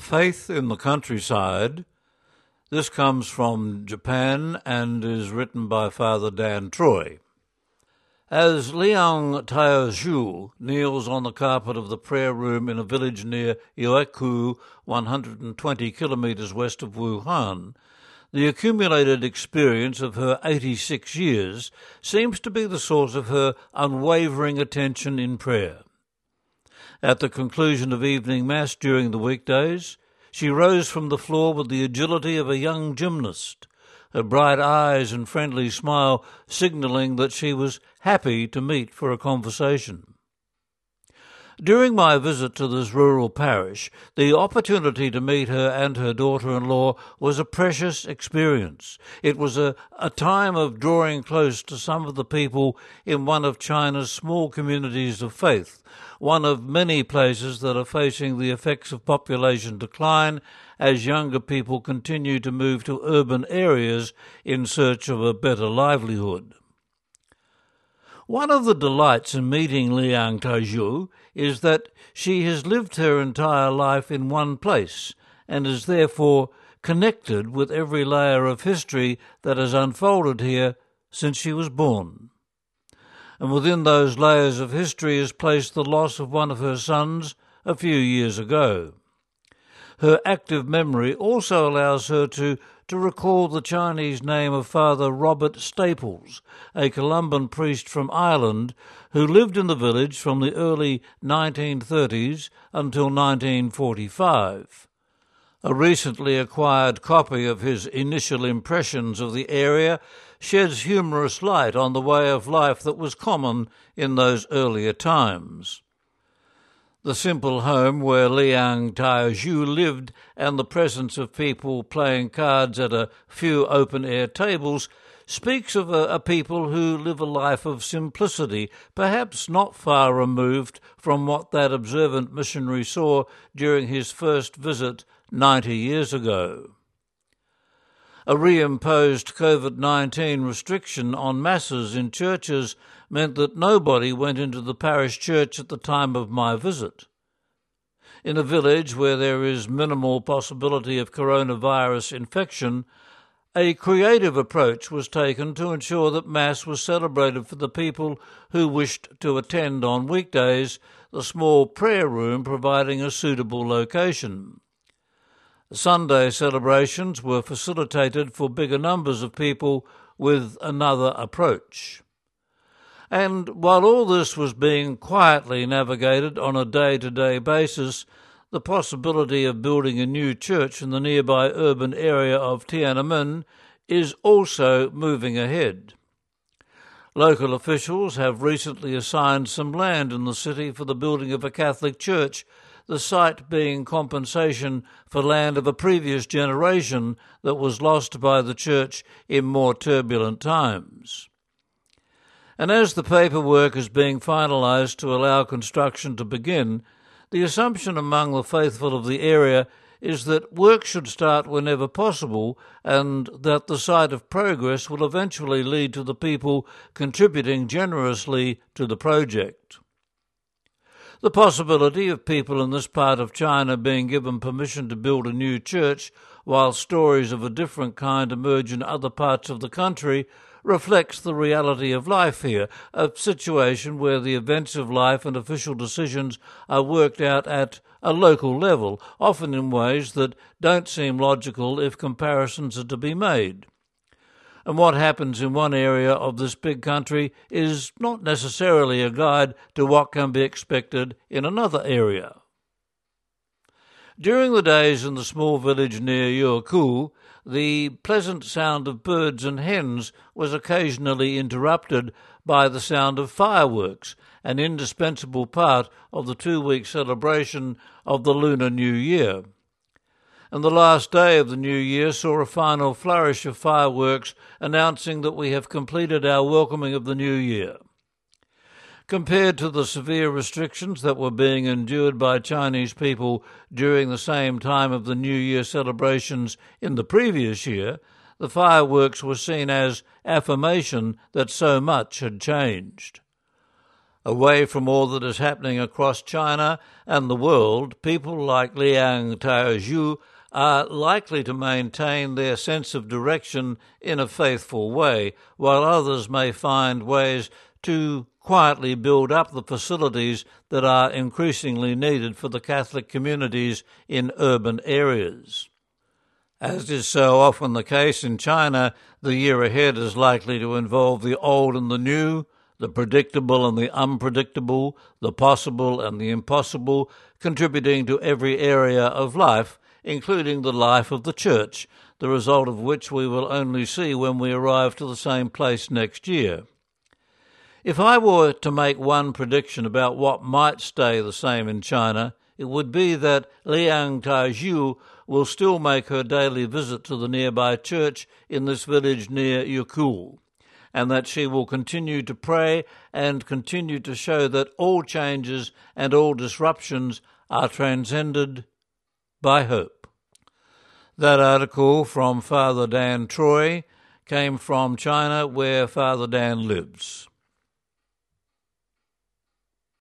Faith in the Countryside. This comes from Japan and is written by Father Dan Troy. As Liang Taizhu kneels on the carpet of the prayer room in a village near Yuekou, 120 kilometers west of Wuhan, the accumulated experience of her 86 years seems to be the source of her unwavering attention in prayer. At the conclusion of evening mass during the weekdays, she rose from the floor with the agility of a young gymnast, her bright eyes and friendly smile signaling that she was happy to meet for a conversation. During my visit to this rural parish, the opportunity to meet her and her daughter in law was a precious experience. It was a, a time of drawing close to some of the people in one of China's small communities of faith, one of many places that are facing the effects of population decline as younger people continue to move to urban areas in search of a better livelihood. One of the delights in meeting Liang Taizhu is that she has lived her entire life in one place and is therefore connected with every layer of history that has unfolded here since she was born. And within those layers of history is placed the loss of one of her sons a few years ago. Her active memory also allows her to to recall the Chinese name of Father Robert Staples, a Columban priest from Ireland who lived in the village from the early 1930s until 1945. A recently acquired copy of his initial impressions of the area sheds humorous light on the way of life that was common in those earlier times. The simple home where Liang Taizhu lived and the presence of people playing cards at a few open air tables speaks of a, a, people who live a life of simplicity, perhaps not far removed from what that observant missionary saw during his first visit ninety years ago. A reimposed COVID 19 restriction on masses in churches meant that nobody went into the parish church at the time of my visit. In a village where there is minimal possibility of coronavirus infection, a creative approach was taken to ensure that Mass was celebrated for the people who wished to attend on weekdays, the small prayer room providing a suitable location. Sunday celebrations were facilitated for bigger numbers of people with another approach. And while all this was being quietly navigated on a day to day basis, the possibility of building a new church in the nearby urban area of Tianmen is also moving ahead. Local officials have recently assigned some land in the city for the building of a Catholic church the site being compensation for land of a previous generation that was lost by the church in more turbulent times. And as the paperwork is being finalised to allow construction to begin, the assumption among the faithful of the area is that work should start whenever possible and that the sight of progress will eventually lead to the people contributing generously to the project. The possibility of people in this part of China being given permission to build a new church while stories of a different kind emerge in other parts of the country reflects the reality of life here, a situation where the events of life and official decisions are worked out at a local level, often in ways that don't seem logical if comparisons are to be made and what happens in one area of this big country is not necessarily a guide to what can be expected in another area. During the days in the small village near Yuekou, the pleasant sound of birds and hens was occasionally interrupted by the sound of fireworks, an indispensable part of the two week celebration of the Lunar New Year and the last day of the new year saw a final flourish of fireworks announcing that we have completed our welcoming of the new year. Compared to the severe restrictions that were being endured by Chinese people during the same time of the New Year celebrations in the previous year, the fireworks were seen as affirmation that so much had changed. Away from all that is happening across China and the world, people like Liang Taizhu are likely to maintain their sense of direction in a faithful way, while others may find ways to quietly build up the facilities that are increasingly needed for the Catholic communities in urban areas. As is so often the case in China, the year ahead is likely to involve the old and the new, the predictable and the unpredictable, the possible and the impossible, contributing to every area of life, including the life of the Church, the result of which we will only see when we arrive to the same place next year. If I were to make one prediction about what might stay the same in China, it would be that Liang Taizhu will still make her daily visit to the nearby church in this village near Yuekou, and that she will continue to pray and continue to show that all changes and all disruptions are transcended by hope. That article from Father Dan Troy came from China, where Father Dan lives.